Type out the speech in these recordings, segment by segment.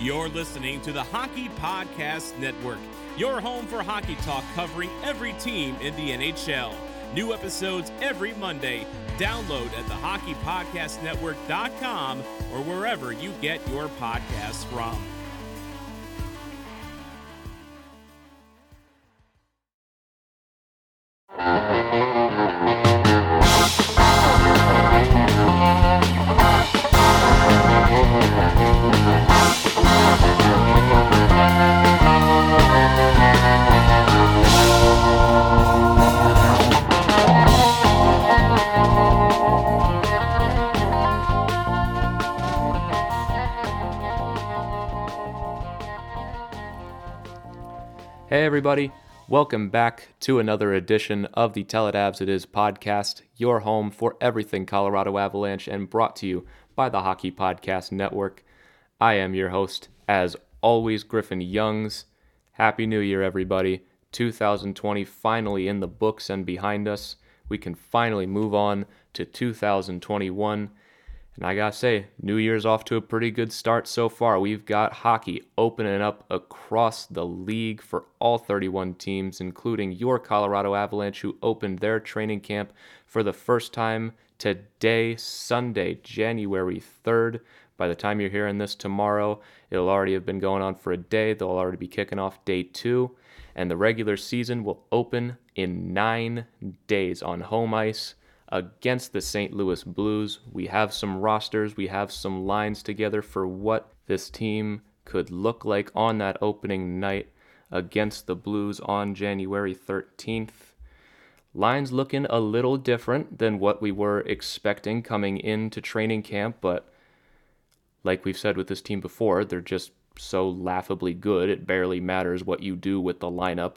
You're listening to the Hockey Podcast Network, your home for hockey talk covering every team in the NHL. New episodes every Monday. Download at thehockeypodcastnetwork.com or wherever you get your podcasts from. Everybody. Welcome back to another edition of the Tell It Avs It Is podcast, your home for everything Colorado Avalanche, and brought to you by the Hockey Podcast Network. I am your host, as always, Griffin Youngs. Happy New Year, everybody. 2020 finally in the books and behind us. We can finally move on to 2021. And I gotta say, New Year's off to a pretty good start so far. We've got hockey opening up across the league for all 31 teams, including your Colorado Avalanche, who opened their training camp for the first time today, Sunday, January 3rd. By the time you're hearing this tomorrow, it'll already have been going on for a day. They'll already be kicking off day two. And the regular season will open in nine days on home ice against the St. Louis Blues. We have some rosters, we have some lines together for what this team could look like on that opening night against the Blues on January 13th. Lines looking a little different than what we were expecting coming into training camp, but like we've said with this team before, they're just so laughably good, it barely matters what you do with the lineup.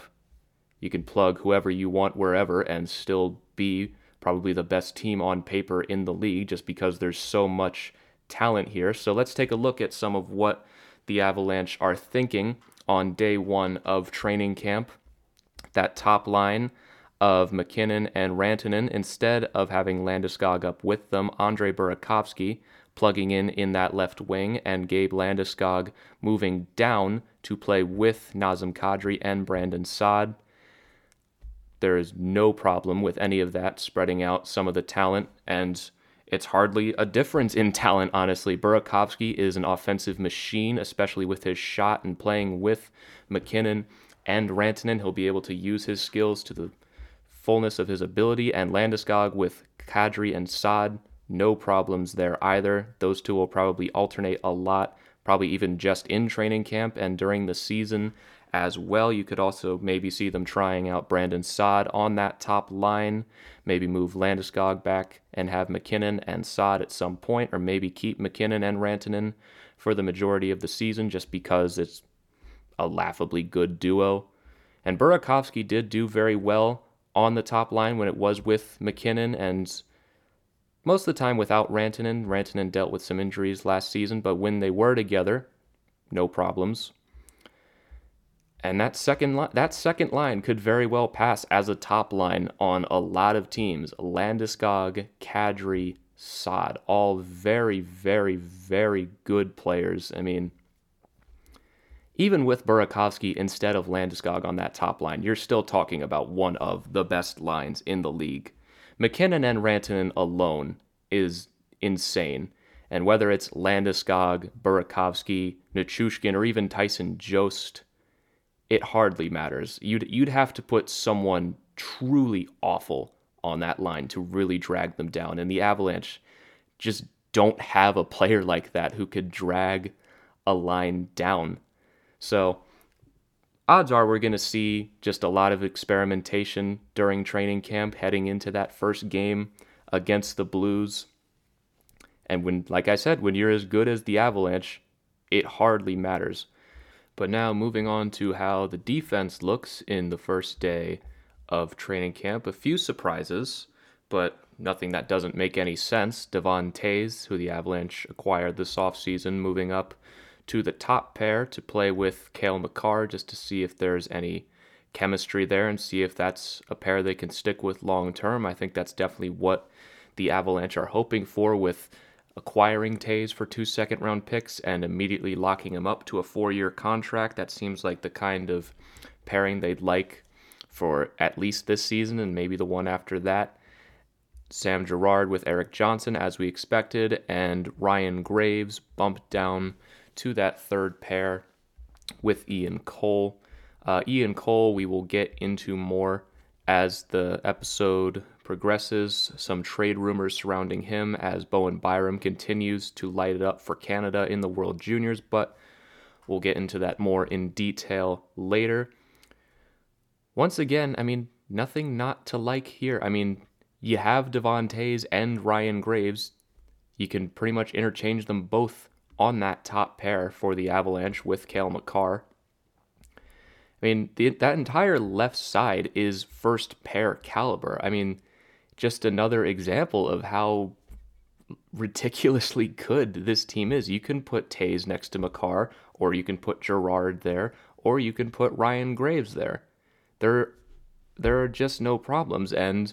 You can plug whoever you want wherever and still be probably the best team on paper in the league just because there's so much talent here. So let's take a look at some of what the Avalanche are thinking on day one of training camp. That top line of MacKinnon and Rantanen, instead of having Landeskog up with them, Andre Burakovsky plugging in in that left wing, and Gabe Landeskog moving down to play with Nazem Kadri and Brandon Saad. There is no problem with any of that spreading out some of the talent, and it's hardly a difference in talent, honestly. Burakovsky is an offensive machine, especially with his shot and playing with MacKinnon and Rantanen. He'll be able to use his skills to the fullness of his ability, and Landeskog with Kadri and Saad, no problems there either. Those two will probably alternate a lot, probably even just in training camp and during the season as well. You could also maybe see them trying out Brandon Saad on that top line, maybe move Landeskog back and have MacKinnon and Saad at some point, or maybe keep MacKinnon and Rantanen for the majority of the season just because it's a laughably good duo. And Burakovsky did do very well on the top line when it was with MacKinnon and most of the time without Rantanen. Rantanen dealt with some injuries last season, but when they were together, no problems. And that second li- that second line could very well pass as a top line on a lot of teams. Landeskog, Kadri, Saad, all very, very, very good players. I mean, even with Burakovsky instead of Landeskog on that top line, you're still talking about one of the best lines in the league. MacKinnon and Rantanen alone is insane. And whether it's Landeskog, Burakovsky, Nichushkin, or even Tyson Jost, it hardly matters. You'd you'd have to put someone truly awful on that line to really drag them down. And the Avalanche just don't have a player like that who could drag a line down. So odds are we're going to see just a lot of experimentation during training camp heading into that first game against the Blues. And when like I said, when you're as good as the Avalanche, it hardly matters. But now moving on to how the defense looks in the first day of training camp. A few surprises, but nothing that doesn't make any sense. Devon Toews, who the Avalanche acquired this offseason, moving up to the top pair to play with Cale Makar just to see if there's any chemistry there and see if that's a pair they can stick with long term. I think that's definitely what the Avalanche are hoping for with acquiring Toews for two second round picks and immediately locking him up to a four year contract. That seems like the kind of pairing they'd like for at least this season and maybe the one after that. Sam Girard with Erik Johnson, as we expected, and Ryan Graves bumped down to that third pair with Ian Cole. Uh, Ian Cole, we will get into more as the episode progresses. Some trade rumors surrounding him as Bowen Byram continues to light it up for Canada in the World Juniors, but we'll get into that more in detail later. Once again, I mean, nothing not to like here. I mean, you have Devon Toews and Ryan Graves. You can pretty much interchange them both on that top pair for the Avalanche with Cale Makar. I mean, the, that entire left side is first pair caliber. I mean, just another example of how ridiculously good this team is. You can put Toews next to Makar, or you can put Girard there, or you can put Ryan Graves there. There, there are just no problems, and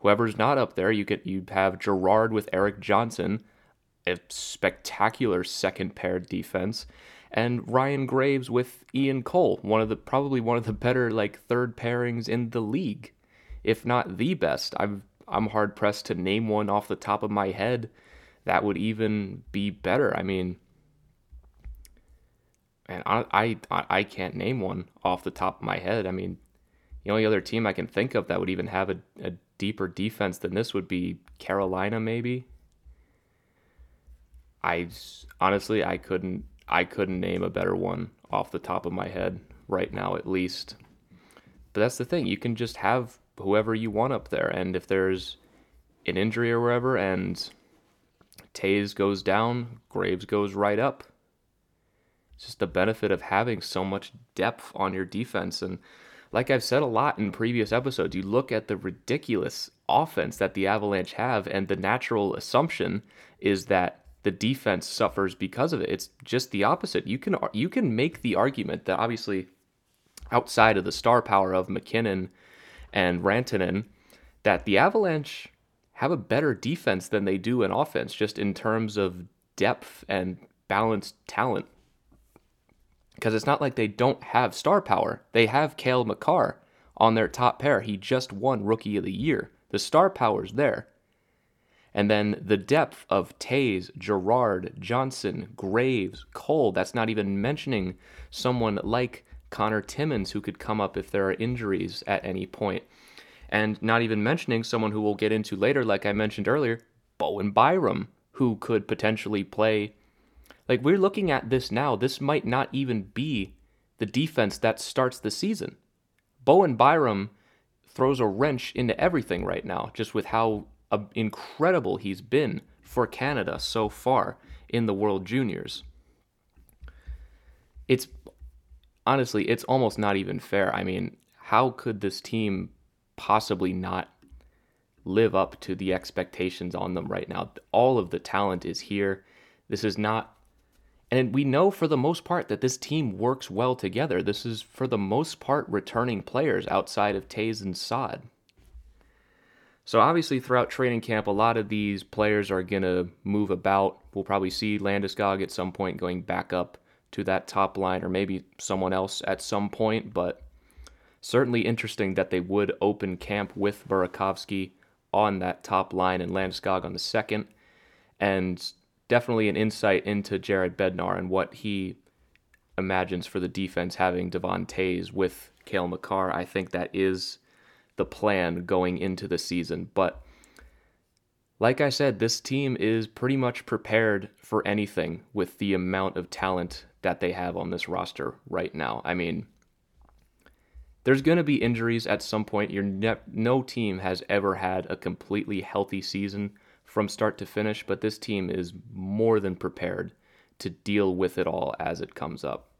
Whoever's not up there, you get you have Girard with Erik Johnson, a spectacular second pair defense, and Ryan Graves with Ian Cole, one of the probably one of the better like third pairings in the league, if not the best. I'm I'm hard pressed to name one off the top of my head that would even be better. I mean, and I, I I can't name one off the top of my head. I mean, the only other team I can think of that would even have a, a deeper defense than this would be Carolina, maybe. I honestly I couldn't I couldn't name a better one off the top of my head right now at least. But that's the thing, you can just have whoever you want up there and if there's an injury or wherever and Toews goes down, Graves goes right up. It's just the benefit of having so much depth on your defense and like I've said a lot in previous episodes, you look at the ridiculous offense that the Avalanche have, and the natural assumption is that the defense suffers because of it. It's just the opposite. You can you can make the argument that obviously outside of the star power of MacKinnon and Rantanen, that the Avalanche have a better defense than they do in offense, just in terms of depth and balanced talent because it's not like they don't have star power. They have Cale Makar on their top pair. He just won Rookie of the Year. The star power's there. And then the depth of Toews, Girard, Johnson, Graves, Cole, that's not even mentioning someone like Connor Timmins who could come up if there are injuries at any point. And not even mentioning someone who we'll get into later, like I mentioned earlier, Bowen Byram, who could potentially play like we're looking at this now. This might not even be the defense that starts the season. Bowen Byram throws a wrench into everything right now, just with how uh, incredible he's been for Canada so far in the World Juniors. It's honestly, it's almost not even fair. I mean, how could this team possibly not live up to the expectations on them right now? All of the talent is here. This is not and we know for the most part that this team works well together. This is for the most part returning players outside of Toews and Saad. So obviously throughout training camp, a lot of these players are going to move about. We'll probably see Landeskog at some point going back up to that top line or maybe someone else at some point, but certainly interesting that they would open camp with Burakovsky on that top line and Landeskog on the second. And definitely an insight into Jared Bednar and what he imagines for the defense having Devon Toews with Cale Makar. I think that is the plan going into the season. But like I said, this team is pretty much prepared for anything with the amount of talent that they have on this roster right now. I mean, there's going to be injuries at some point. Ne- no team has ever had a completely healthy season from start to finish, but this team is more than prepared to deal with it all as it comes up.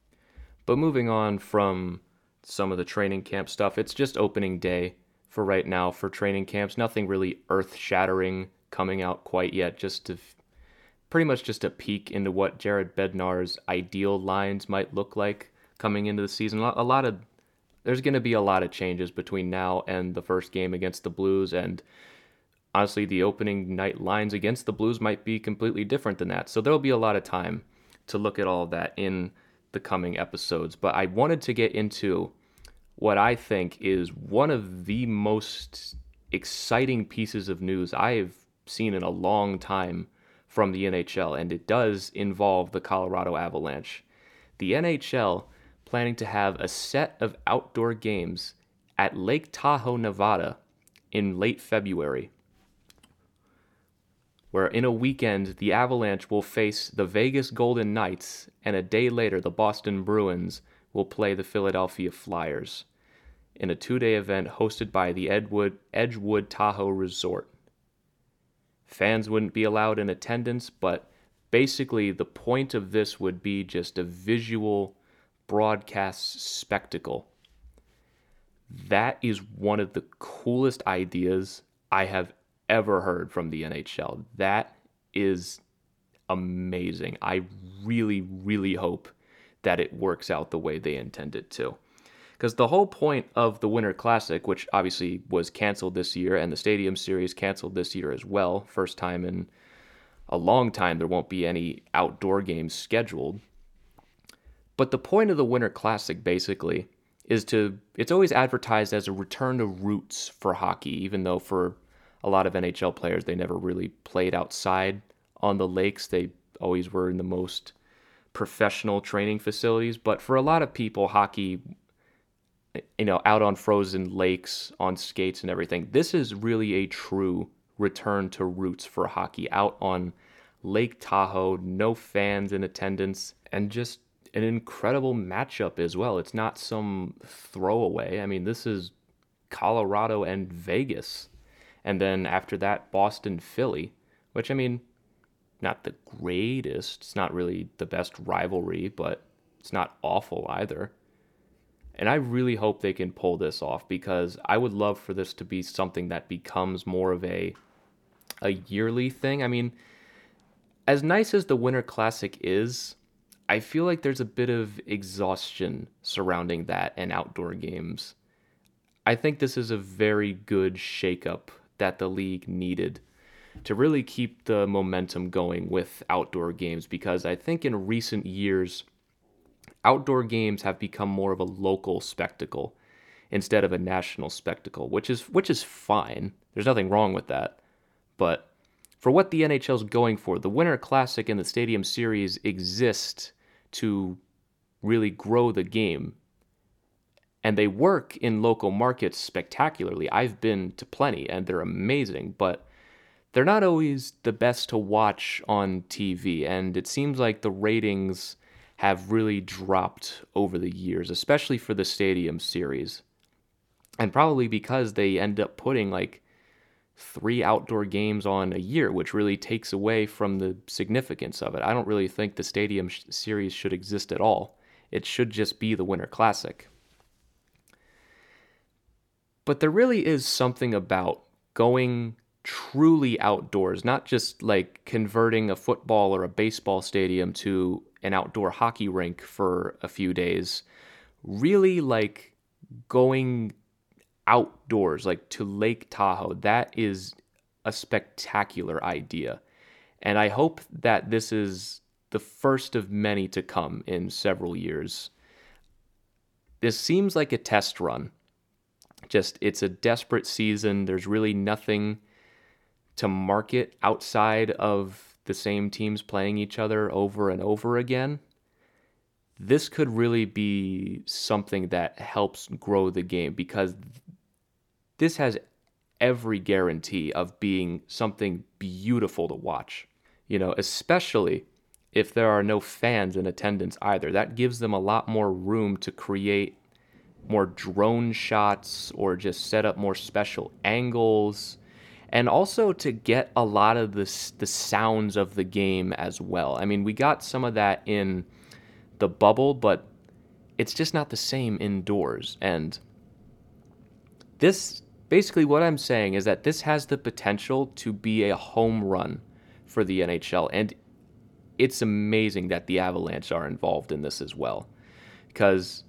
But moving on from some of the training camp stuff, it's just opening day for right now for training camps. Nothing really earth shattering coming out quite yet, just to pretty much just a peek into what Jared Bednar's ideal lines might look like coming into the season. A lot of there's going to be a lot of changes between now and the first game against the Blues and honestly, the opening night lines against the Blues might be completely different than that. So there'll be a lot of time to look at all that in the coming episodes. But I wanted to get into what I think is one of the most exciting pieces of news I've seen in a long time from the NHL, and it does involve the Colorado Avalanche. The NHL planning to have a set of outdoor games at Lake Tahoe, Nevada in late February where in a weekend the Avalanche will face the Vegas Golden Knights, and a day later the Boston Bruins will play the Philadelphia Flyers in a two day event hosted by the Edwood, Edgewood Tahoe Resort. Fans wouldn't be allowed in attendance, but basically the point of this would be just a visual broadcast spectacle. That is one of the coolest ideas I have ever heard from the NHL. That is amazing. I really, really hope that it works out the way they intend it to. Because the whole point of the Winter Classic, which obviously was canceled this year, and the Stadium Series canceled this year as well, first time in a long time there won't be any outdoor games scheduled. But the point of the Winter Classic basically is to, it's always advertised as a return to roots for hockey, even though for a lot of NHL players, they never really played outside on the lakes. They always were in the most professional training facilities. But for a lot of people, hockey, you know, out on frozen lakes, on skates and everything, this is really a true return to roots for hockey out on Lake Tahoe, no fans in attendance, and just an incredible matchup as well. It's not some throwaway. I mean, this is Colorado and Vegas and then after that, Boston, Philly, which I mean, not the greatest. It's not really the best rivalry, but it's not awful either. And I really hope they can pull this off because I would love for this to be something that becomes more of a a yearly thing. I mean, as nice as the Winter Classic is, I feel like there's a bit of exhaustion surrounding that and outdoor games. I think this is a very good shakeup that the league needed to really keep the momentum going with outdoor games because I think in recent years, outdoor games have become more of a local spectacle instead of a national spectacle, which is which is fine. There's nothing wrong with that. But for what the NHL is going for, the Winter Classic and the Stadium Series exist to really grow the game and they work in local markets spectacularly. I've been to plenty and they're amazing, but they're not always the best to watch on TV. And it seems like the ratings have really dropped over the years, especially for the stadium series. And probably because they end up putting like three outdoor games on a year, which really takes away from the significance of it. I don't really think the stadium sh- series should exist at all. It should just be the Winter Classic. But there really is something about going truly outdoors, not just like converting a football or a baseball stadium to an outdoor hockey rink for a few days. Really like going outdoors, like to Lake Tahoe. That is a spectacular idea. And I hope that this is the first of many to come in several years. This seems like a test run just it's a desperate season. There's really nothing to market outside of the same teams playing each other over and over again. This could really be something that helps grow the game because this has every guarantee of being something beautiful to watch. You know, especially if there are no fans in attendance either. That gives them a lot more room to create more drone shots or just set up more special angles and also to get a lot of the the sounds of the game as well. I mean, we got some of that in the bubble, but it's just not the same indoors. And this basically what I'm saying is that this has the potential to be a home run for the NHL and it's amazing that the Avalanche are involved in this as well. Because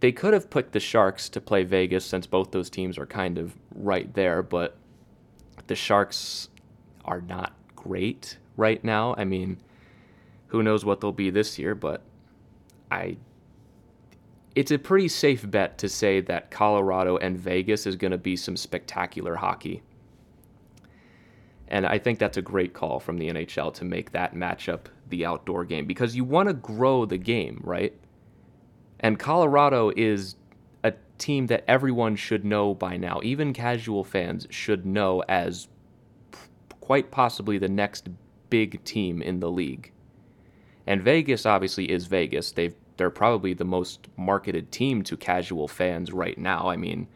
they could have put the Sharks to play Vegas since both those teams are kind of right there, but The Sharks are not great right now. I mean, who knows what they'll be this year, but I it's a pretty safe bet to say that Colorado and Vegas is going to be some spectacular hockey. And I think that's a great call from the NHL to make that matchup the outdoor game because you want to grow the game, right? And Colorado is team that everyone should know by now. Even casual fans should know as p- quite possibly the next big team in the league. And Vegas obviously is Vegas. They've they're probably the most marketed team to casual fans right now. I mean,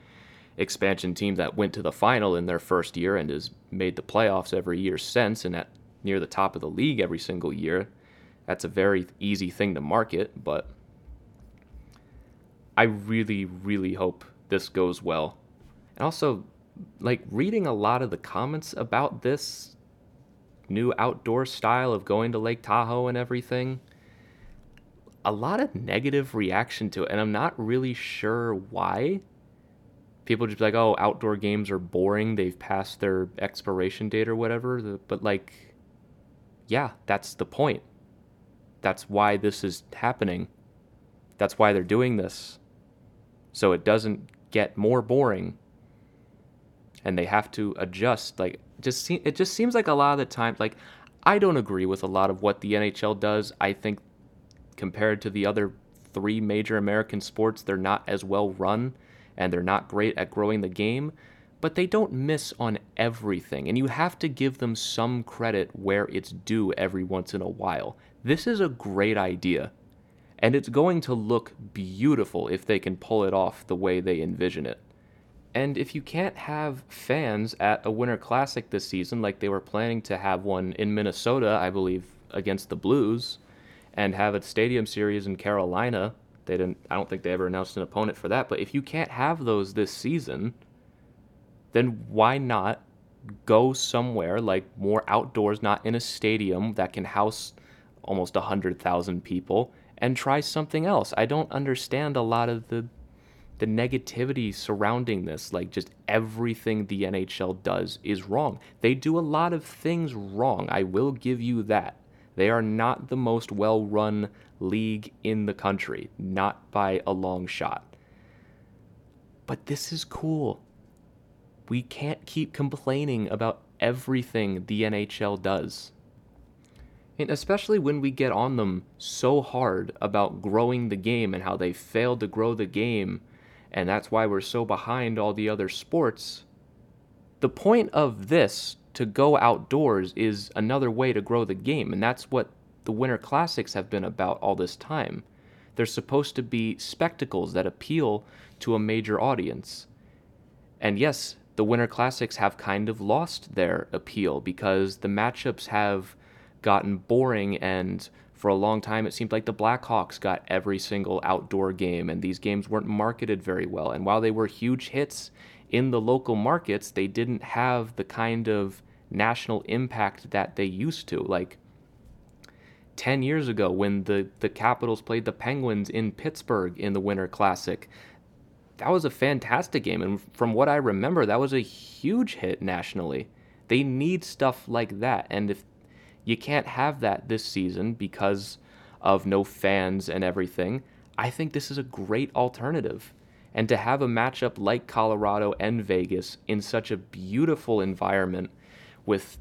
expansion team that went to the final in their first year and has made the playoffs every year since and at near the top of the league every single year. That's a very easy thing to market, but I really, really hope this goes well. And also, like reading a lot of the comments about this new outdoor style of going to Lake Tahoe and everything, a lot of negative reaction to it. And I'm not really sure why. People just be like, oh, outdoor games are boring. They've passed their expiration date or whatever. But, like, yeah, that's the point. That's why this is happening. That's why they're doing this. So it doesn't get more boring. And they have to adjust. Like, just it just seems like a lot of the times, like, I don't agree with a lot of what the NHL does. I think compared to the other three major American sports, they're not as well run and they're not great at growing the game, but they don't miss on everything. And you have to give them some credit where it's due every once in a while. This is a great idea. And it's going to look beautiful if they can pull it off the way they envision it. And if you can't have fans at a Winter Classic this season, like they were planning to have one in Minnesota, I believe, against the Blues, and have a stadium series in Carolina. They didn't I don't think they ever announced an opponent for that, but if you can't have those this season, then why not go somewhere like more outdoors, not in a stadium that can house almost 100,000 people and try something else. I don't understand a lot of the the negativity surrounding this, like just everything the NHL does is wrong. They do a lot of things wrong. I will give you that. They are not the most well run league in the country, not by a long shot. But this is cool. We can't keep complaining about everything the NHL does. And especially when we get on them so hard about growing the game and how they failed to grow the game, and that's why we're so behind all the other sports. The point of this to go outdoors is another way to grow the game. And that's what the Winter Classics have been about all this time. They're supposed to be spectacles that appeal to a major audience. And yes, the Winter Classics have kind of lost their appeal because the matchups have gotten boring and for a long time it seemed like the Blackhawks got every single outdoor game and these games weren't marketed very well. And while they were huge hits in the local markets, they didn't have the kind of national impact that they used to. Like 10 years ago, when the, the Capitals played the Penguins in Pittsburgh in the Winter Classic, that was a fantastic game. And from what I remember, that was a huge hit nationally. They need stuff like that. And if you can't have that this season because of no fans and everything, I think this is a great alternative and to have a matchup like Colorado and Vegas in such a beautiful environment with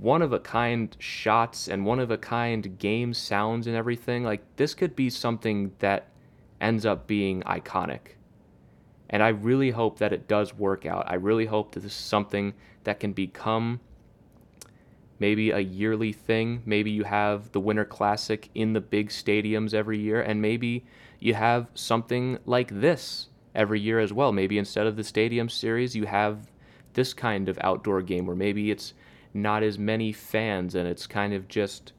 one of a kind shots and one of a kind game sounds and everything, like this could be something that ends up being iconic. And I really hope that it does work out. I really hope that this is something that can become maybe a yearly thing. Maybe you have the Winter Classic in the big stadiums every year, and maybe you have something like this every year as well. Maybe instead of the stadium series, you have this kind of outdoor game where maybe it's not as many fans and it's kind of just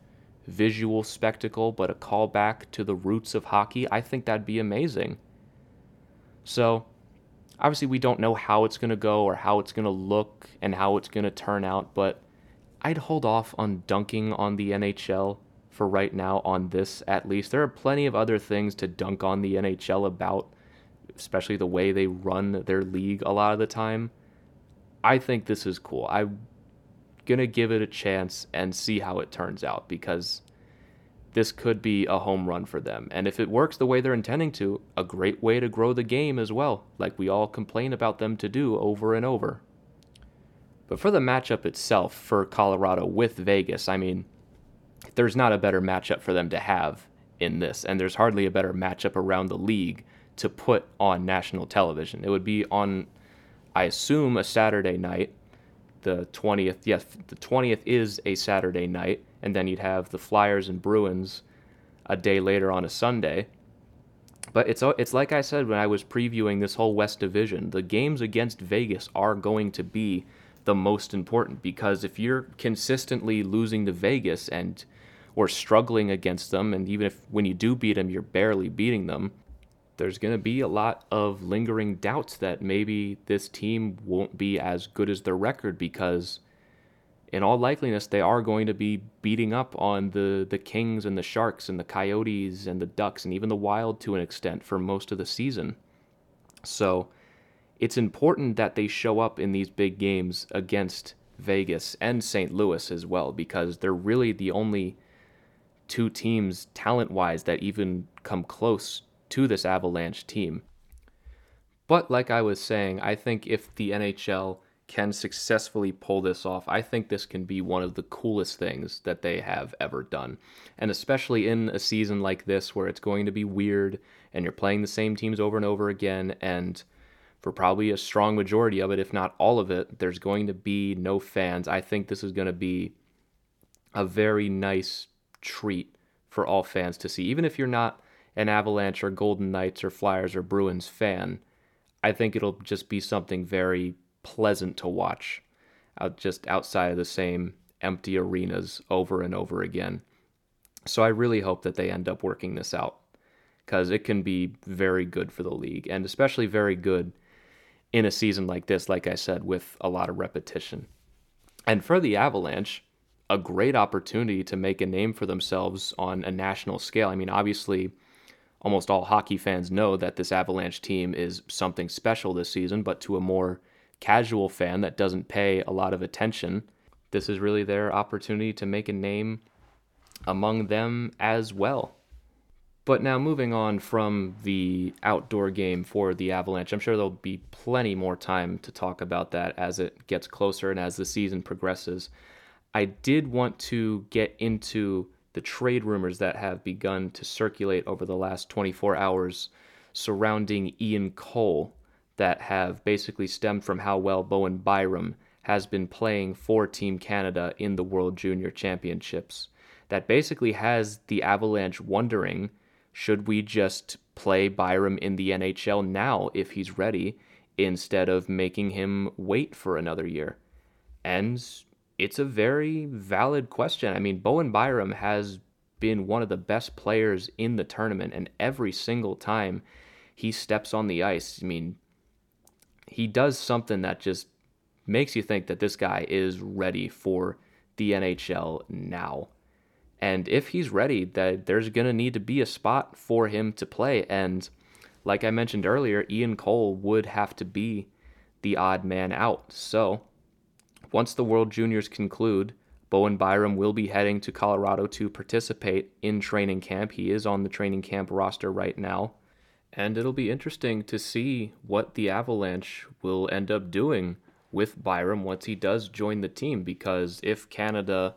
visual spectacle but a callback to the roots of hockey. I think that'd be amazing. So, obviously, we don't know how it's going to go or how it's going to look and how it's going to turn out, but I'd hold off on dunking on the NHL for right now on this at least. There are plenty of other things to dunk on the NHL about especially the way they run their league a lot of the time. I think this is cool. I'm going to give it a chance and see how it turns out because this could be a home run for them. And if it works the way they're intending to, a great way to grow the game as well, like we all complain about them to do over and over. But for the matchup itself for Colorado with Vegas, I mean, there's not a better matchup for them to have in this, and there's hardly a better matchup around the league to put on national television. It would be on, I assume, a Saturday night. The 20th, yes, the 20th is a Saturday night, and then you'd have the Flyers and Bruins a day later on a Sunday. But it's it's like I said when I was previewing this whole West Division, the games against Vegas are going to be the most important because if you're consistently losing to Vegas and or struggling against them, and even if when you do beat them, you're barely beating them, there's going to be a lot of lingering doubts that maybe this team won't be as good as their record because in all likeliness they are going to be beating up on the the Kings and the Sharks and the Coyotes and the Ducks and even the Wild to an extent for most of the season. So it's important that they show up in these big games against Vegas and St. Louis as well because they're really the only two teams talent wise that even come close to this Avalanche team. But like I was saying, I think if the NHL can successfully pull this off, I think this can be one of the coolest things that they have ever done. And especially in a season like this where it's going to be weird and you're playing the same teams over and over again and for probably a strong majority of it, if not all of it, there's going to be no fans. I think this is going to be a very nice treat for all fans to see. Even if you're not an Avalanche or Golden Knights or Flyers or Bruins fan, I think it'll just be something very pleasant to watch, out just outside of the same empty arenas over and over again. So I really hope that they end up working this out because it can be very good for the league and especially very good in a season like this, like I said, with a lot of repetition. And for the Avalanche, a great opportunity to make a name for themselves on a national scale. I mean, obviously, almost all hockey fans know that this Avalanche team is something special this season, but to a more casual fan that doesn't pay a lot of attention, this is really their opportunity to make a name among them as well. But now moving on from the outdoor game for the Avalanche, I'm sure there'll be plenty more time to talk about that as it gets closer and as the season progresses. I did want to get into the trade rumors that have begun to circulate over the last 24 hours surrounding Ian Cole that have basically stemmed from how well Bowen Byram has been playing for Team Canada in the World Junior Championships. That basically has the Avalanche wondering should we just play Byram in the NHL now if he's ready instead of making him wait for another year? And it's a very valid question. I mean, Bowen Byram has been one of the best players in the tournament, and every single time he steps on the ice, I mean, he does something that just makes you think that this guy is ready for the NHL now. And if he's ready, that there's going to need to be a spot for him to play. And like I mentioned earlier, Ian Cole would have to be the odd man out. So once the World Juniors conclude, Bowen Byram will be heading to Colorado to participate in training camp. He is on the training camp roster right now. And it'll be interesting to see what the Avalanche will end up doing with Byram once he does join the team because if Canada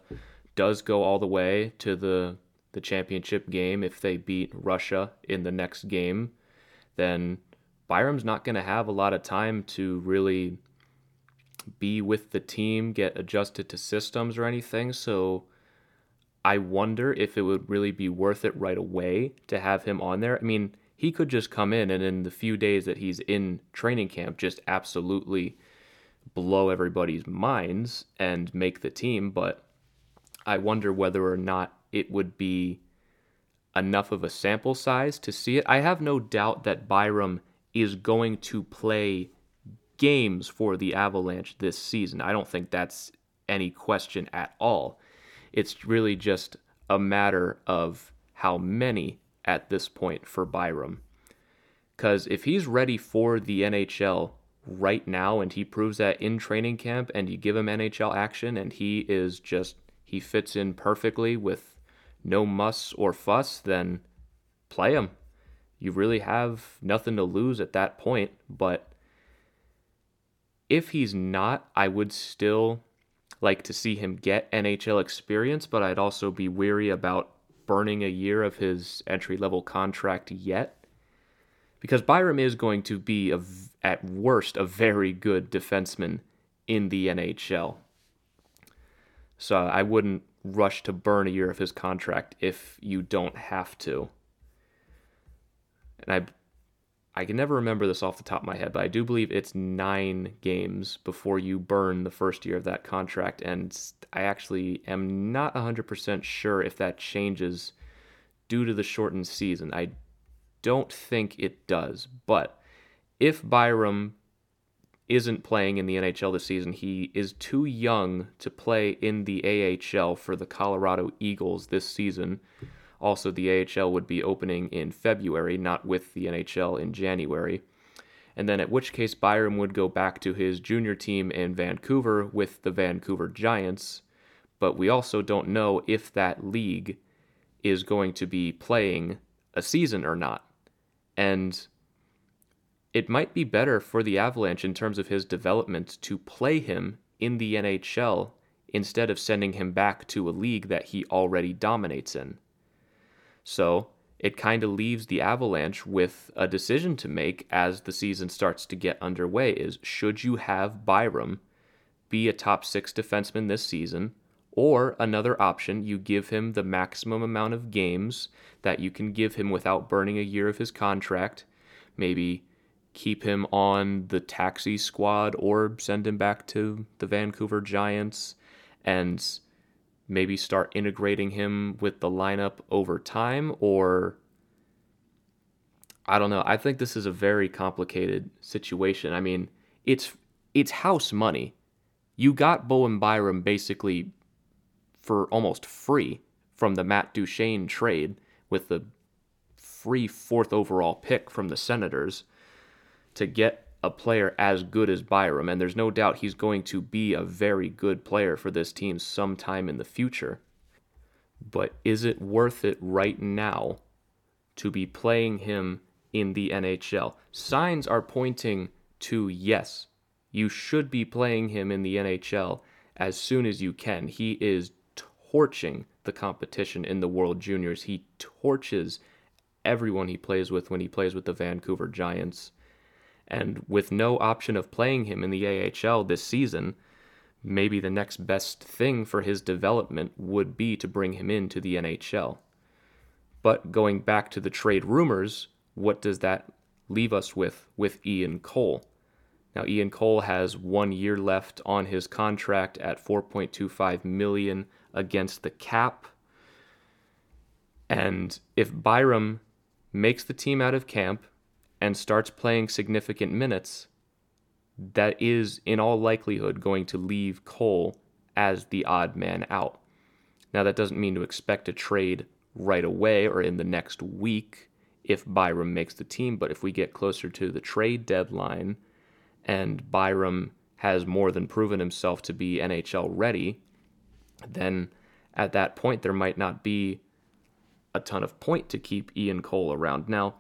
does go all the way to the the championship game if they beat Russia in the next game, then Byram's not going to have a lot of time to really be with the team, get adjusted to systems or anything. So I wonder if it would really be worth it right away to have him on there. I mean, he could just come in and in the few days that he's in training camp, just absolutely blow everybody's minds and make the team. But I wonder whether or not it would be enough of a sample size to see it. I have no doubt that Byram is going to play games for the Avalanche this season. I don't think that's any question at all. It's really just a matter of how many at this point for Byram. Because if he's ready for the NHL right now and he proves that in training camp and you give him NHL action and he is just he fits in perfectly with no muss or fuss, then play him. You really have nothing to lose at that point, but if he's not, I would still like to see him get NHL experience, but I'd also be weary about burning a year of his entry level contract yet because Byram is going to be, a, at worst, a very good defenseman in the NHL. So I wouldn't rush to burn a year of his contract if you don't have to. And I I can never remember this off the top of my head, but I do believe it's 9 games before you burn the first year of that contract and I actually am not 100% sure if that changes due to the shortened season. I don't think it does. But if Byram isn't playing in the NHL this season, he is too young to play in the AHL for the Colorado Eagles this season. Also, the AHL would be opening in February, not with the NHL in January. And then, at which case, Byram would go back to his junior team in Vancouver with the Vancouver Giants. But we also don't know if that league is going to be playing a season or not. And it might be better for the Avalanche in terms of his development to play him in the NHL instead of sending him back to a league that he already dominates in. So it kind of leaves the Avalanche with a decision to make as the season starts to get underway is should you have Byram be a top six defenseman this season or another option, you give him the maximum amount of games that you can give him without burning a year of his contract. Maybe keep him on the taxi squad or send him back to the Vancouver Giants and maybe start integrating him with the lineup over time or I don't know. I think this is a very complicated situation. I mean, it's it's house money. You got Bowen Byram basically for almost free from the Matt Duchene trade with the free fourth overall pick from the Senators to get a player as good as Byram. And there's no doubt he's going to be a very good player for this team sometime in the future. But is it worth it right now to be playing him in the NHL? Signs are pointing to yes, you should be playing him in the NHL as soon as you can. He is torching the competition in the World Juniors. He torches everyone he plays with when he plays with the Vancouver Giants. And with no option of playing him in the AHL this season, maybe the next best thing for his development would be to bring him into the NHL. But going back to the trade rumors, what does that leave us with with Ian Cole? Now Ian Cole has 1 year left on his contract at 4.25 million against the cap. And if Byram makes the team out of camp and starts playing significant minutes, that is in all likelihood going to leave Cole as the odd man out. Now, that doesn't mean to expect a trade right away or in the next week if Byram makes the team, but if we get closer to the trade deadline and Byram has more than proven himself to be NHL ready, then at that point there might not be a ton of point to keep Ian Cole around. Now,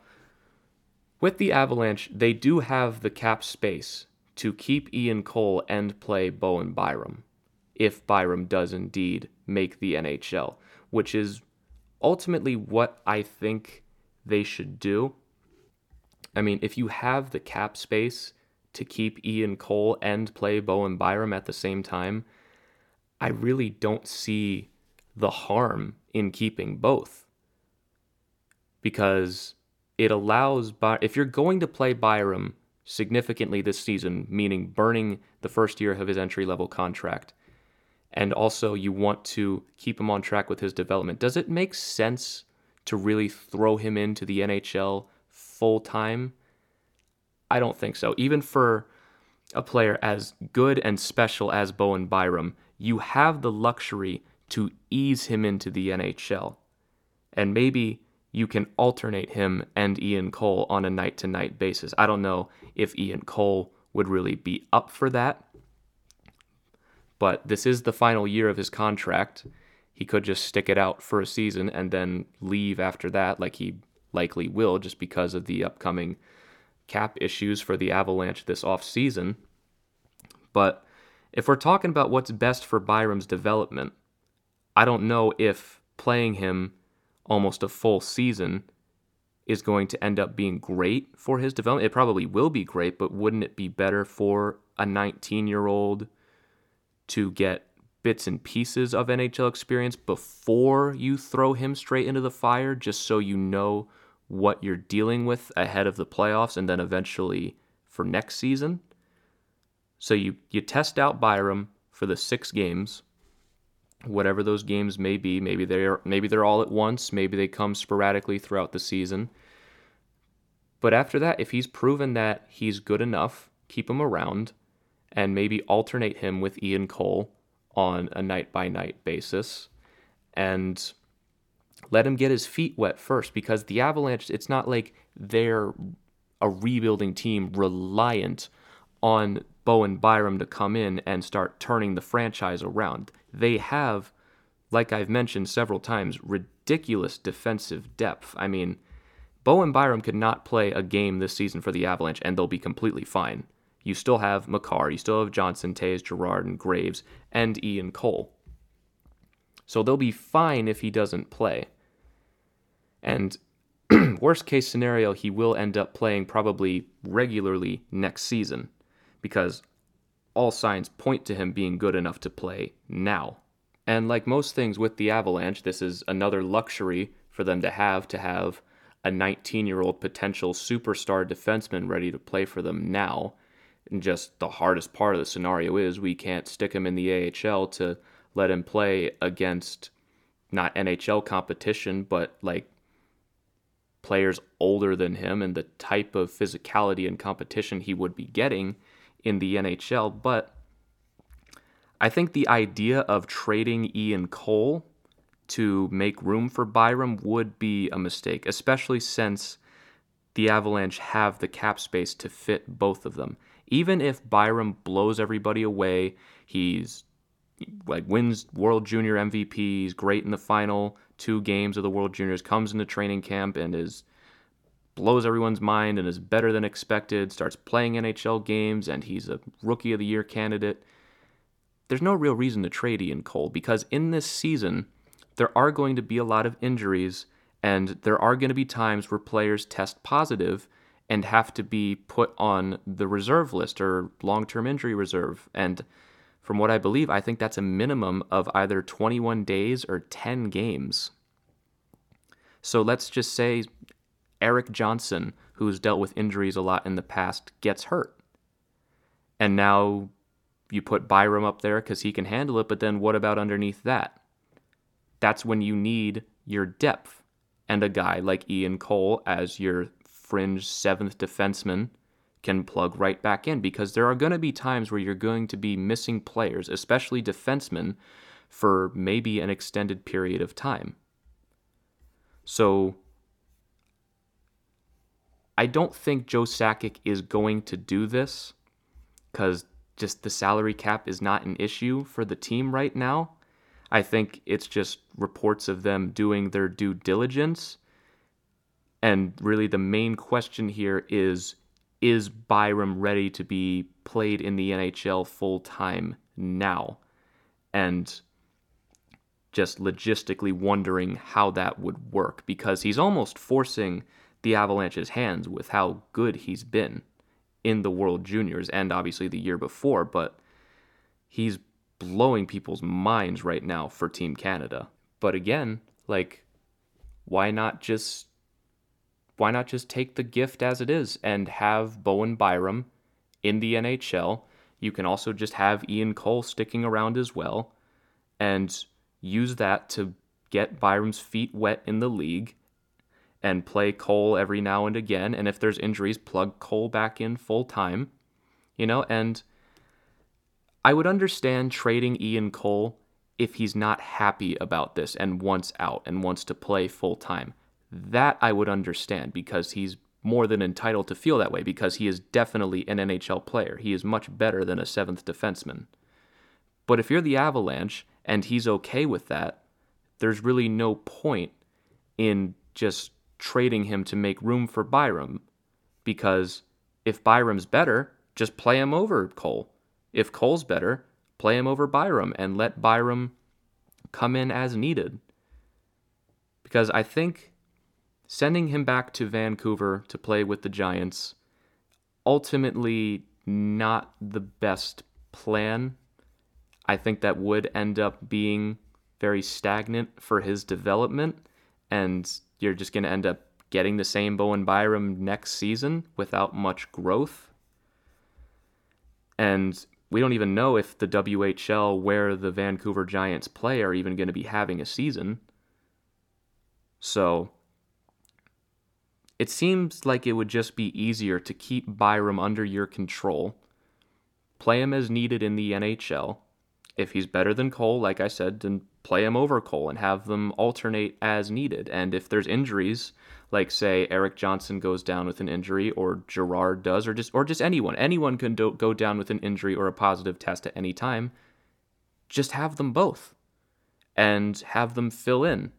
with the Avalanche, they do have the cap space to keep Ian Cole and play Bowen Byram if Byram does indeed make the NHL, which is ultimately what I think they should do. I mean, if you have the cap space to keep Ian Cole and play Bowen Byram at the same time, I really don't see the harm in keeping both. Because it allows, By- if you're going to play Byram significantly this season, meaning burning the first year of his entry level contract, and also you want to keep him on track with his development, does it make sense to really throw him into the NHL full time? I don't think so. Even for a player as good and special as Bowen Byram, you have the luxury to ease him into the NHL. And maybe you can alternate him and Ian Cole on a night to night basis. I don't know if Ian Cole would really be up for that. But this is the final year of his contract. He could just stick it out for a season and then leave after that, like he likely will, just because of the upcoming cap issues for the Avalanche this offseason. But if we're talking about what's best for Byram's development, I don't know if playing him almost a full season is going to end up being great for his development. It probably will be great, but wouldn't it be better for a 19 year old to get bits and pieces of NHL experience before you throw him straight into the fire, just so you know what you're dealing with ahead of the playoffs and then eventually for next season. So you, you test out Byram for the six games, whatever those games may be. Maybe they're maybe they're all at once, maybe they come sporadically throughout the season. But after that, if he's proven that he's good enough, keep him around and maybe alternate him with Ian Cole on a night by night basis and let him get his feet wet first because the Avalanche, it's not like they're a rebuilding team reliant on Bowen Byram to come in and start turning the franchise around. They have, like I've mentioned several times, ridiculous defensive depth. I mean, Bowen Byram could not play a game this season for the Avalanche and they'll be completely fine you still have Makar, you still have Johnson, Toews, Girard, and Graves, and Ian Cole. So they'll be fine if he doesn't play. And worst case scenario, he will end up playing probably regularly next season because all signs point to him being good enough to play now. And like most things with the Avalanche, this is another luxury for them to have to have a 19 year old potential superstar defenseman ready to play for them now and just the hardest part of the scenario is we can't stick him in the AHL to let him play against not NHL competition, but like players older than him and the type of physicality and competition he would be getting in the NHL. But I think the idea of trading Ian Cole to make room for Byram would be a mistake, especially since the Avalanche have the cap space to fit both of them even if Byram blows everybody away, he's like wins World Junior MVP, he's great in the final two games of the World Juniors, comes into training camp and is blows everyone's mind and is better than expected, starts playing NHL games and he's a rookie of the year candidate. There's no real reason to trade Ian Cole because in this season there are going to be a lot of injuries and there are going to be times where players test positive and have to be put on the reserve list or long term injury reserve. And from what I believe, I think that's a minimum of either 21 days or 10 games. So let's just say Erik Johnson, who's dealt with injuries a lot in the past, gets hurt. And now you put Byram up there because he can handle it, but then what about underneath that? That's when you need your depth and a guy like Ian Cole as your fringe seventh defenseman can plug right back in because there are going to be times where you're going to be missing players, especially defensemen, for maybe an extended period of time. So I don't think Joe Sakic is going to do this because just the salary cap is not an issue for the team right now. I think it's just reports of them doing their due diligence and really, the main question here is Is Byram ready to be played in the NHL full time now? And just logistically wondering how that would work because he's almost forcing the Avalanche's hands with how good he's been in the World Juniors and obviously the year before, but he's blowing people's minds right now for Team Canada. But again, like, why not just why not just take the gift as it is and have Bowen Byram in the NHL? You can also just have Ian Cole sticking around as well and use that to get Byram's feet wet in the league and play Cole every now and again. And if there's injuries, plug Cole back in full time, you know, and I would understand trading Ian Cole if he's not happy about this and wants out and wants to play full time. That I would understand because he's more than entitled to feel that way because he is definitely an NHL player. He is much better than a seventh defenseman. But if you're the Avalanche and he's okay with that, there's really no point in just trading him to make room for Byram because if Byram's better, just play him over Cole. If Cole's better, play him over Byram and let Byram come in as needed. Because I think sending him back to Vancouver to play with the Giants ultimately not the best plan. I think that would end up being very stagnant for his development and you're just going to end up getting the same Bowen Byram next season without much growth. And we don't even know if the WHL, where the Vancouver Giants play, are even going to be having a season. So it seems like it would just be easier to keep Byram under your control, play him as needed in the NHL. If he's better than Cole, like I said, then play him over Cole and have them alternate as needed. And if there's injuries, like say Erik Johnson goes down with an injury or Girard does or just or just anyone, anyone can do, go down with an injury or a positive test at any time, just have them both and have them fill in.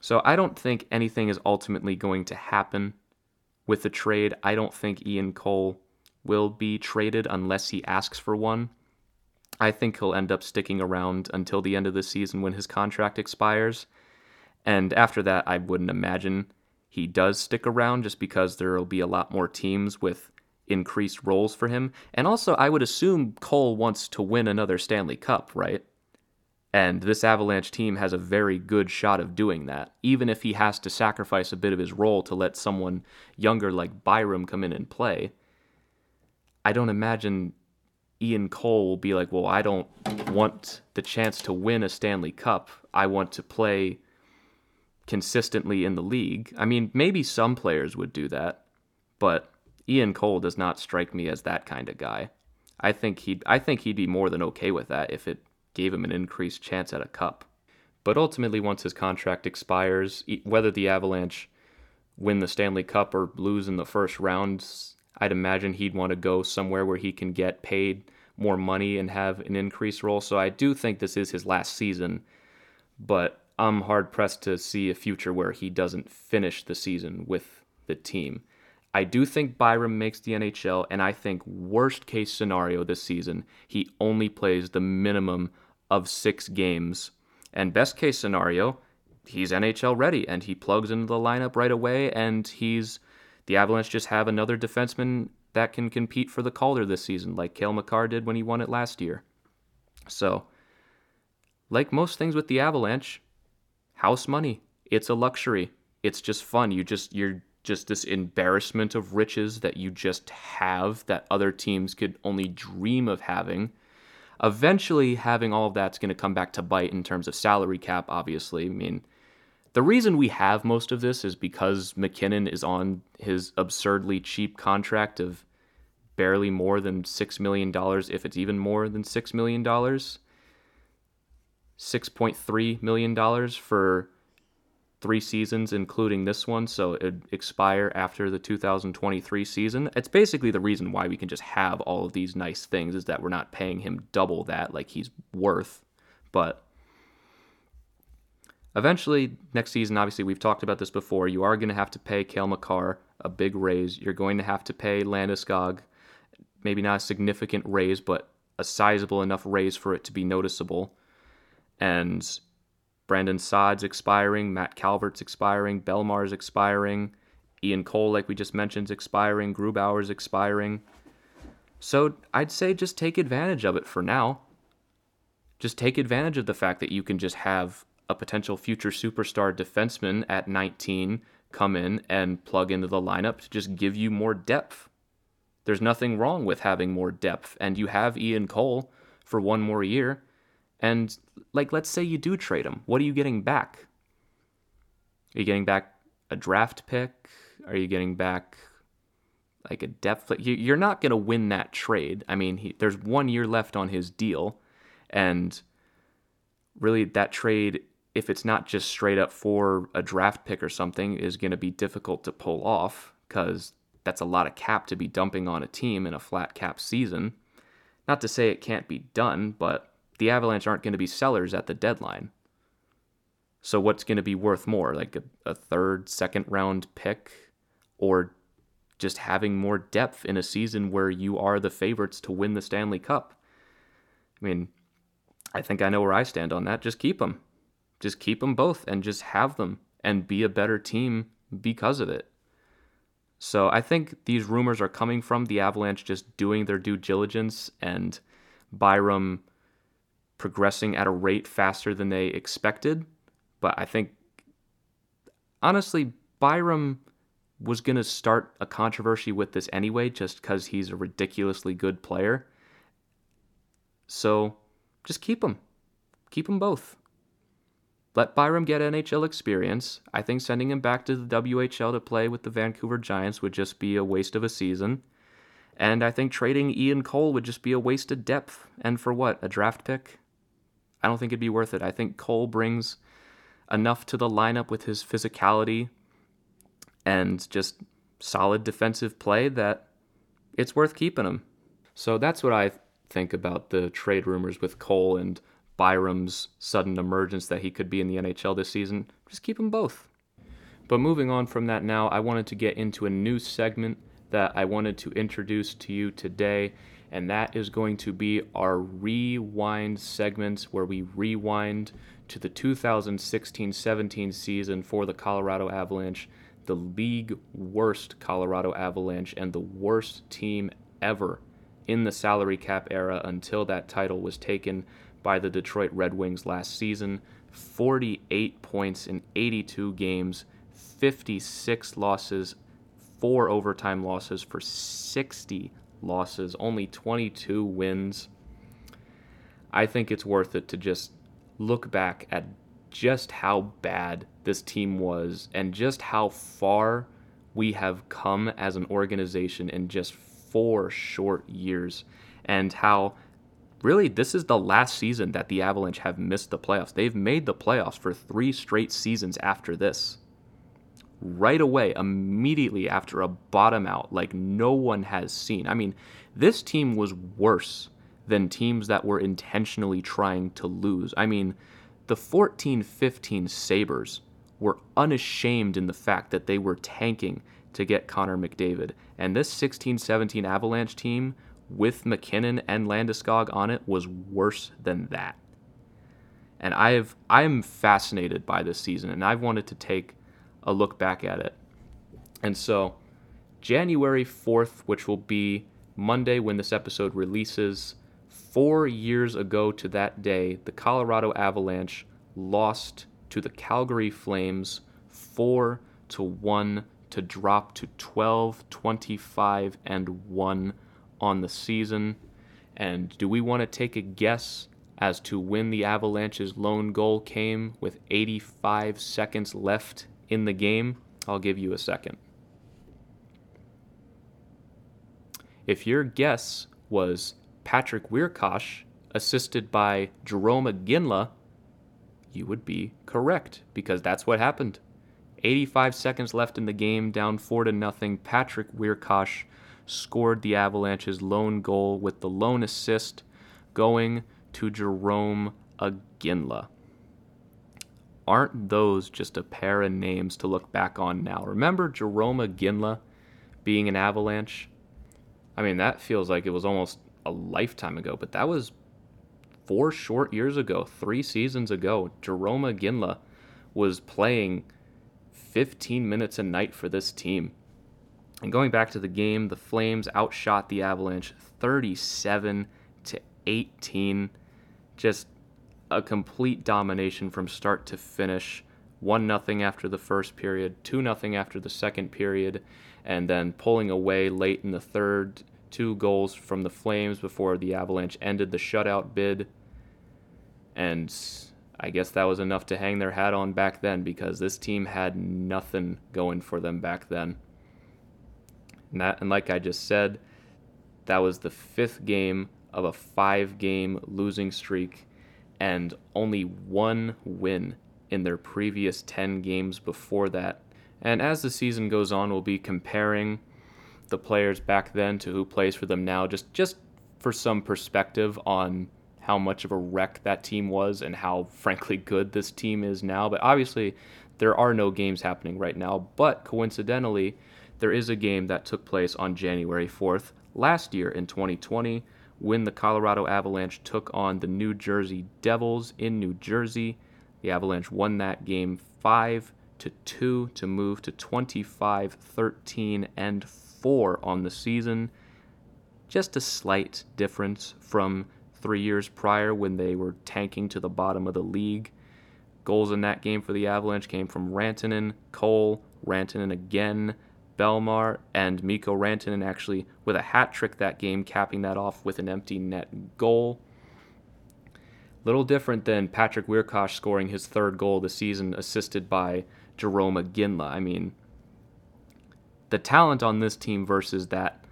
So I don't think anything is ultimately going to happen with the trade. I don't think Ian Cole will be traded unless he asks for one. I think he'll end up sticking around until the end of the season when his contract expires. And after that, I wouldn't imagine he does stick around just because there will be a lot more teams with increased roles for him. And also, I would assume Cole wants to win another Stanley Cup, right? And this Avalanche team has a very good shot of doing that, even if he has to sacrifice a bit of his role to let someone younger like Byram come in and play. I don't imagine Ian Cole will be like, well, I don't want the chance to win a Stanley Cup. I want to play consistently in the league. I mean, maybe some players would do that, but Ian Cole does not strike me as that kind of guy. I think he'd I think he'd be more than okay with that if it gave him an increased chance at a cup. But ultimately once his contract expires, whether the Avalanche win the Stanley Cup or lose in the first round, I'd imagine he'd want to go somewhere where he can get paid more money and have an increased role. So I do think this is his last season, but I'm hard pressed to see a future where he doesn't finish the season with the team. I do think Byram makes the NHL, and I think worst case scenario this season, he only plays the minimum of six games. And best case scenario, he's NHL ready and he plugs into the lineup right away and he's the Avalanche just have another defenseman that can compete for the Calder this season, like Cale Makar did when he won it last year. So, like most things with the Avalanche, house money. It's a luxury. It's just fun. You just you're just this embarrassment of riches that you just have that other teams could only dream of having. Eventually, having all of that's going to come back to bite in terms of salary cap, obviously. I mean, the reason we have most of this is because MacKinnon is on his absurdly cheap contract of barely more than $6 million, if it's even more than $6 million. $6.3 million for three seasons, including this one, so it'd expire after the 2023 season. It's basically the reason why we can just have all of these nice things is that we're not paying him double that like he's worth. But Eventually, next season, obviously, we've talked about this before. You are going to have to pay Cale Makar a big raise. You're going to have to pay Landeskog, maybe not a significant raise, but a sizable enough raise for it to be noticeable. And Brandon Saad's expiring, Matt Calvert's expiring, Bellemare's expiring, Ian Cole, like we just mentioned, is expiring, Grubauer's expiring. So I'd say just take advantage of it for now. Just take advantage of the fact that you can just have a potential future superstar defenseman at 19 come in and plug into the lineup to just give you more depth. There's nothing wrong with having more depth, and you have Ian Cole for one more year. And, like, let's say you do trade him. What are you getting back? Are you getting back a draft pick? Are you getting back like a depth? You're not going to win that trade. I mean, he, there's one year left on his deal, and really that trade if it's not just straight up for a draft pick or something, is going to be difficult to pull off because that's a lot of cap to be dumping on a team in a flat cap season. Not to say it can't be done, but the Avalanche aren't going to be sellers at the deadline. So what's going to be worth more, like a, a third, second round pick, or just having more depth in a season where you are the favorites to win the Stanley Cup? I mean, I think I know where I stand on that. Just keep them. Just keep them both and just have them and be a better team because of it. So I think these rumors are coming from the Avalanche just doing their due diligence and Byram progressing at a rate faster than they expected. But I think, honestly, Byram was going to start a controversy with this anyway, just because he's a ridiculously good player. So just keep him. Keep them both. Let Byram get NHL experience. I think sending him back to the WHL to play with the Vancouver Giants would just be a waste of a season. And I think trading Ian Cole would just be a waste of depth. And for what? A draft pick? I don't think it'd be worth it. I think Cole brings enough to the lineup with his physicality and just solid defensive play that it's worth keeping him. So that's what I think about the trade rumors with Cole and Byram's sudden emergence that he could be in the NHL this season. Just keep them both. But moving on from that now, I wanted to get into a new segment that I wanted to introduce to you today, and that is going to be our rewind segments where we rewind to the 2016 17 season for the Colorado Avalanche, the league worst Colorado Avalanche, and the worst team ever in the salary cap era until that title was taken by the Detroit Red Wings last season 48 points in 82 games, 56 losses, four overtime losses for 60 losses, only 22 wins. I think it's worth it to just look back at just how bad this team was and just how far we have come as an organization in just four short years and how really, this is the last season that the Avalanche have missed the playoffs. They've made the playoffs for three straight seasons after this. Right away, immediately after a bottom out like no one has seen. I mean, this team was worse than teams that were intentionally trying to lose. I mean, the 14 15 Sabres were unashamed in the fact that they were tanking to get Connor McDavid. And this 16 17 Avalanche team with MacKinnon and Landeskog on it was worse than that. And I've I'm fascinated by this season and I've wanted to take a look back at it. And so January 4th, which will be Monday when this episode releases, 4 years ago to that day, the Colorado Avalanche lost to the Calgary Flames 4 to 1 to drop to 12, 25 and 1 on the season. And do we want to take a guess as to when the Avalanche's lone goal came with 85 seconds left in the game? I'll give you a second. If your guess was Patrick Wiercioch, assisted by Jerome Iginla, you would be correct because that's what happened. 85 seconds left in the game, down 4 to nothing. Patrick Wiercioch scored the Avalanche's lone goal with the lone assist going to Jerome Iginla. Aren't those just a pair of names to look back on now? Remember Jerome Iginla being an Avalanche? I mean, that feels like it was almost a lifetime ago, but that was four short years ago, three seasons ago. Jerome Iginla was playing 15 minutes a night for this team. And going back to the game, the Flames outshot the Avalanche 37 to 18. Just a complete domination from start to finish. 1 nothing after the first period, 2 nothing after the second period, and then pulling away late in the third, two goals from the Flames before the Avalanche ended the shutout bid. And I guess that was enough to hang their hat on back then because this team had nothing going for them back then. And, that, and like I just said, that was the fifth game of a five game losing streak and only one win in their previous 10 games before that. And as the season goes on, we'll be comparing the players back then to who plays for them now, just just for some perspective on how much of a wreck that team was and how frankly good this team is now. But obviously, there are no games happening right now. But coincidentally, there is a game that took place on January 4th last year in 2020 when the Colorado Avalanche took on the New Jersey Devils in New Jersey. The Avalanche won that game 5 to 2 to move to 25 13 and 4 on the season. Just a slight difference from 3 years prior when they were tanking to the bottom of the league. Goals in that game for the Avalanche came from Rantanen, Cole, Rantanen again, Bellemare, and Mikko Rantanen actually with a hat trick that game, capping that off with an empty net goal. Little different than Patrick Wiercioch scoring his third goal the season, assisted by Jerome Iginla. I mean, the talent on this team versus that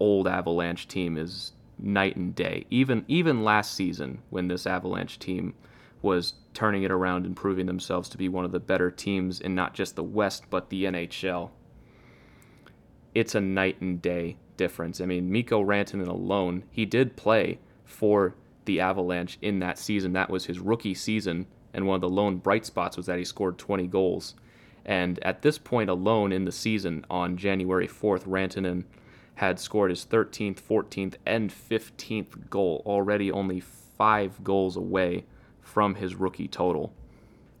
old Avalanche team is night and day. Even even last season, when this Avalanche team was turning it around and proving themselves to be one of the better teams in not just the West but the NHL. It's a night and day difference. I mean, Mikko Rantanen alone, he did play for the Avalanche in that season. That was his rookie season, and one of the lone bright spots was that he scored 20 goals. And at this point alone in the season, on January 4th, Rantanen had scored his 13th, 14th, and 15th goal, already only five goals away from his rookie total.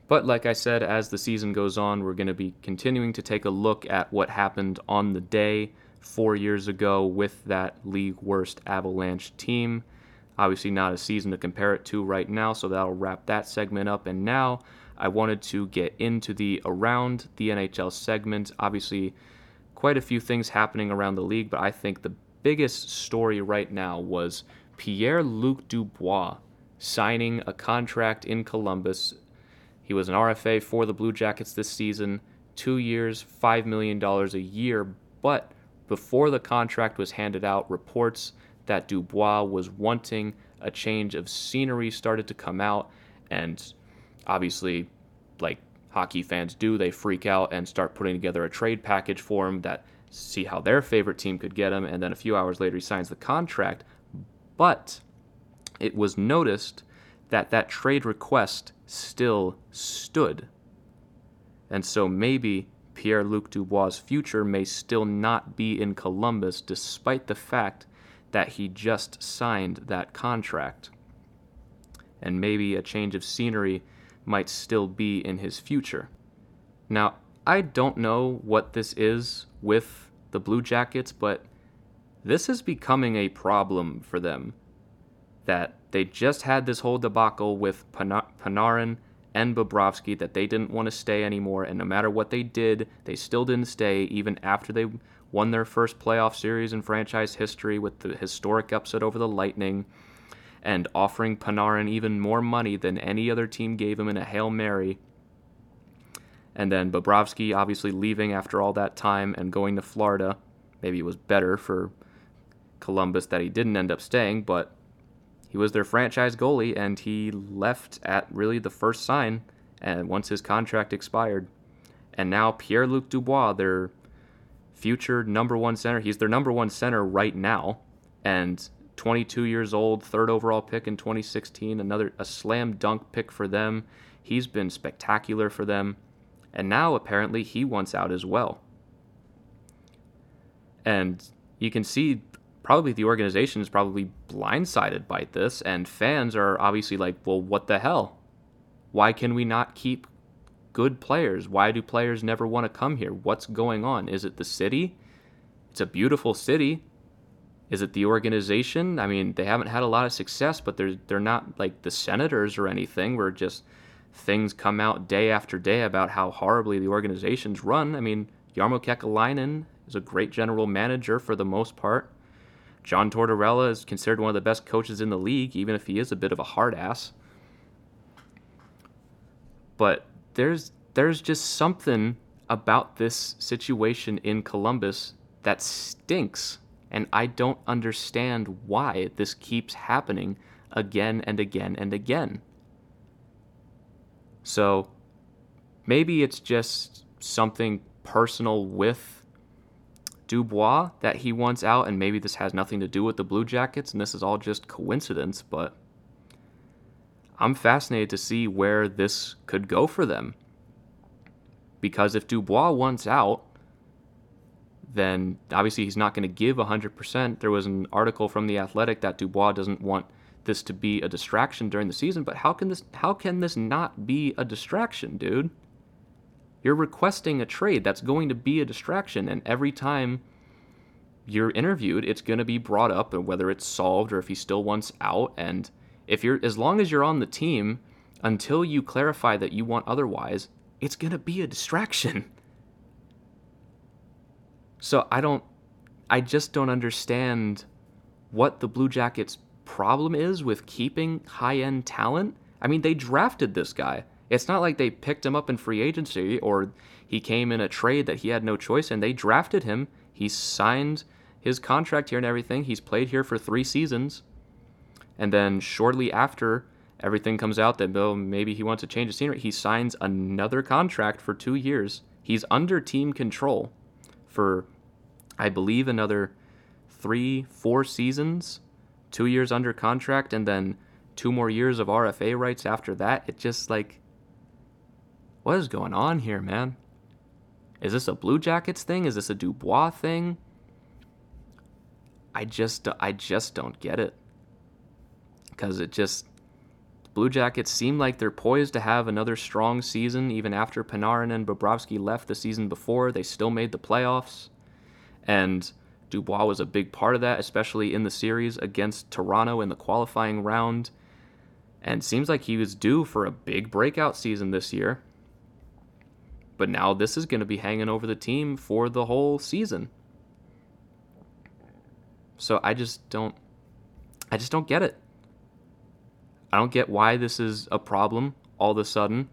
But like I said, as the season goes on, we're going to be continuing to take a look at what happened on the day four years ago with that league worst Avalanche team. Obviously, not a season to compare it to right now, so that'll wrap that segment up. And now I wanted to get into the around the NHL segment. Obviously, quite a few things happening around the league, but I think the biggest story right now was Pierre Luc Dubois signing a contract in Columbus. He was an RFA for the Blue Jackets this season, two years, $5 million a year. But before the contract was handed out, reports that Dubois was wanting a change of scenery started to come out. And obviously, like hockey fans do, they freak out and start putting together a trade package for him that see how their favorite team could get him. And then a few hours later, he signs the contract. But it was noticed that that trade request still stood. And so maybe Pierre Luc Dubois' future may still not be in Columbus, despite the fact that he just signed that contract. And maybe a change of scenery might still be in his future. Now, I don't know what this is with the Blue Jackets, but this is becoming a problem for them. That they just had this whole debacle with Panarin and Bobrovsky that they didn't want to stay anymore, and no matter what they did, they still didn't stay even after they won their first playoff series in franchise history with the historic upset over the Lightning and offering Panarin even more money than any other team gave him in a Hail Mary. And then Bobrovsky obviously leaving after all that time and going to Florida. Maybe it was better for Columbus that he didn't end up staying, but he was their franchise goalie and he left at really the first sign and once his contract expired. And now Pierre Luc Dubois, their future number one center, he's their number one center right now. And 22 years old, third overall pick in 2016, another a slam dunk pick for them. He's been spectacular for them. And now apparently he wants out as well. And you can see probably the organization is probably blindsided by this and fans are obviously like, "Well, what the hell? Why can we not keep good players? Why do players never want to come here? What's going on? Is it the city? It's a beautiful city. Is it the organization? I mean, they haven't had a lot of success, but they're they're not like the Senators or anything where just things come out day after day about how horribly the organization's run. I mean, Jarmo Kekalainen is a great general manager for the most part. John Tortorella is considered one of the best coaches in the league, even if he is a bit of a hard ass. But there's there's just something about this situation in Columbus that stinks and I don't understand why this keeps happening again and again and again. So, maybe it's just something personal with Dubois that he wants out, and maybe this has nothing to do with the Blue Jackets, and this is all just coincidence, but I'm fascinated to see where this could go for them. Because if Dubois wants out, then obviously he's not going to give 100%. There was an article from the Athletic that Dubois doesn't want this to be a distraction during the season, but how can this how can this not be a distraction, dude? You're requesting a trade that's going to be a distraction and every time you're interviewed, it's going to be brought up and whether it's solved or if he still wants out and if you're as long as you're on the team until you clarify that you want otherwise, it's going to be a distraction. So I don't I just don't understand what the Blue Jackets problem is with keeping high-end talent. I mean, they drafted this guy. It's not like they picked him up in free agency or he came in a trade that he had no choice and They drafted him. He signed his contract here and everything. He's played here for 3 seasons. And then shortly after everything comes out that Bill maybe he wants to change the scenery, he signs another contract for two years. He's under team control for, I believe, another three, four seasons, two years under contract, and then two more years of RFA rights after that. It just like, what is going on here, man? Is this a Blue Jackets thing? Is this a Dubois thing? I just, I just don't get it because it just Blue Jackets seem like they're poised to have another strong season even after Panarin and Bobrovsky left the season before. They still made the playoffs. And Dubois was a big part of that, especially in the series against Toronto in the qualifying round. And seems like he was due for a big breakout season this year. But now this is going to be hanging over the team for the whole season. So I just don't I just don't get it. I don't get why this is a problem all of a sudden.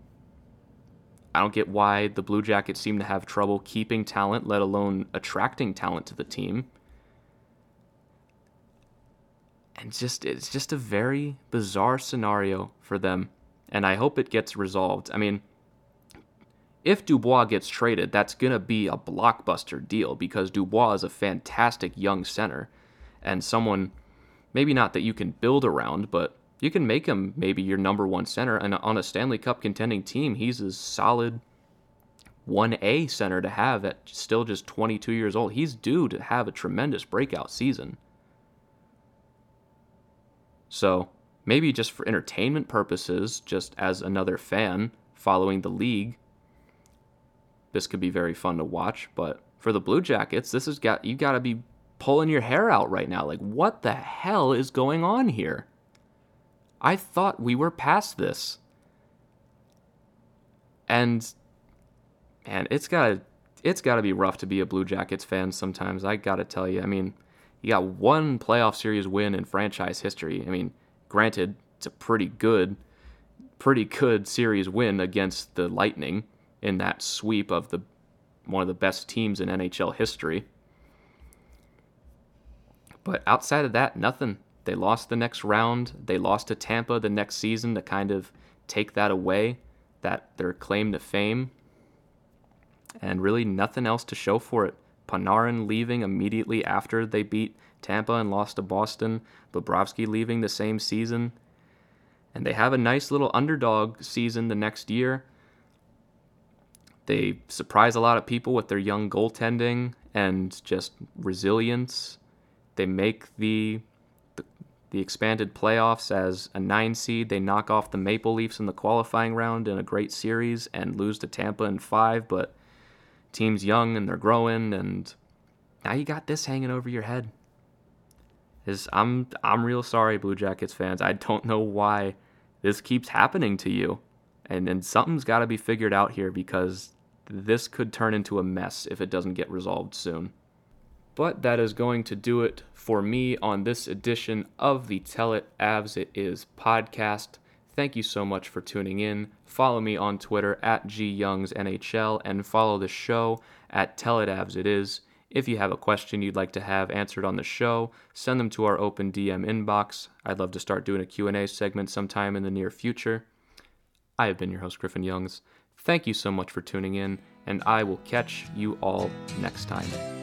I don't get why the Blue Jackets seem to have trouble keeping talent, let alone attracting talent to the team. And just it's just a very bizarre scenario for them, and I hope it gets resolved. I mean, if Dubois gets traded, that's going to be a blockbuster deal because Dubois is a fantastic young center and someone maybe not that you can build around, but you can make him maybe your number one center. And on a Stanley Cup contending team, he's a solid 1A center to have at still just 22 years old. He's due to have a tremendous breakout season. So maybe just for entertainment purposes, just as another fan following the league, this could be very fun to watch. But for the Blue Jackets, this has got you got to be pulling your hair out right now. Like, what the hell is going on here? I thought we were past this. And man, it's got it's got to be rough to be a Blue Jackets fan sometimes. I got to tell you. I mean, you got one playoff series win in franchise history. I mean, granted, it's a pretty good pretty good series win against the Lightning in that sweep of the one of the best teams in NHL history. But outside of that, nothing. They lost the next round. They lost to Tampa the next season to kind of take that away, that their claim to fame. And really nothing else to show for it. Panarin leaving immediately after they beat Tampa and lost to Boston. Bobrovsky leaving the same season. And they have a nice little underdog season the next year. They surprise a lot of people with their young goaltending and just resilience. They make the the expanded playoffs as a nine seed. They knock off the Maple Leafs in the qualifying round in a great series and lose to Tampa in five, but team's young and they're growing, and now you got this hanging over your head. Is I'm I'm real sorry, Blue Jackets fans. I don't know why this keeps happening to you. And and something's gotta be figured out here because this could turn into a mess if it doesn't get resolved soon. But that is going to do it for me on this edition of the Tell It Avs It Is podcast. Thank you so much for tuning in. Follow me on Twitter at gyoungsnhl and follow the show at Tell It Avs It Is. If you have a question you'd like to have answered on the show, send them to our open DM inbox. I'd love to start doing a Q&A segment sometime in the near future. I have been your host Griffin Youngs. Thank you so much for tuning in, and I will catch you all next time.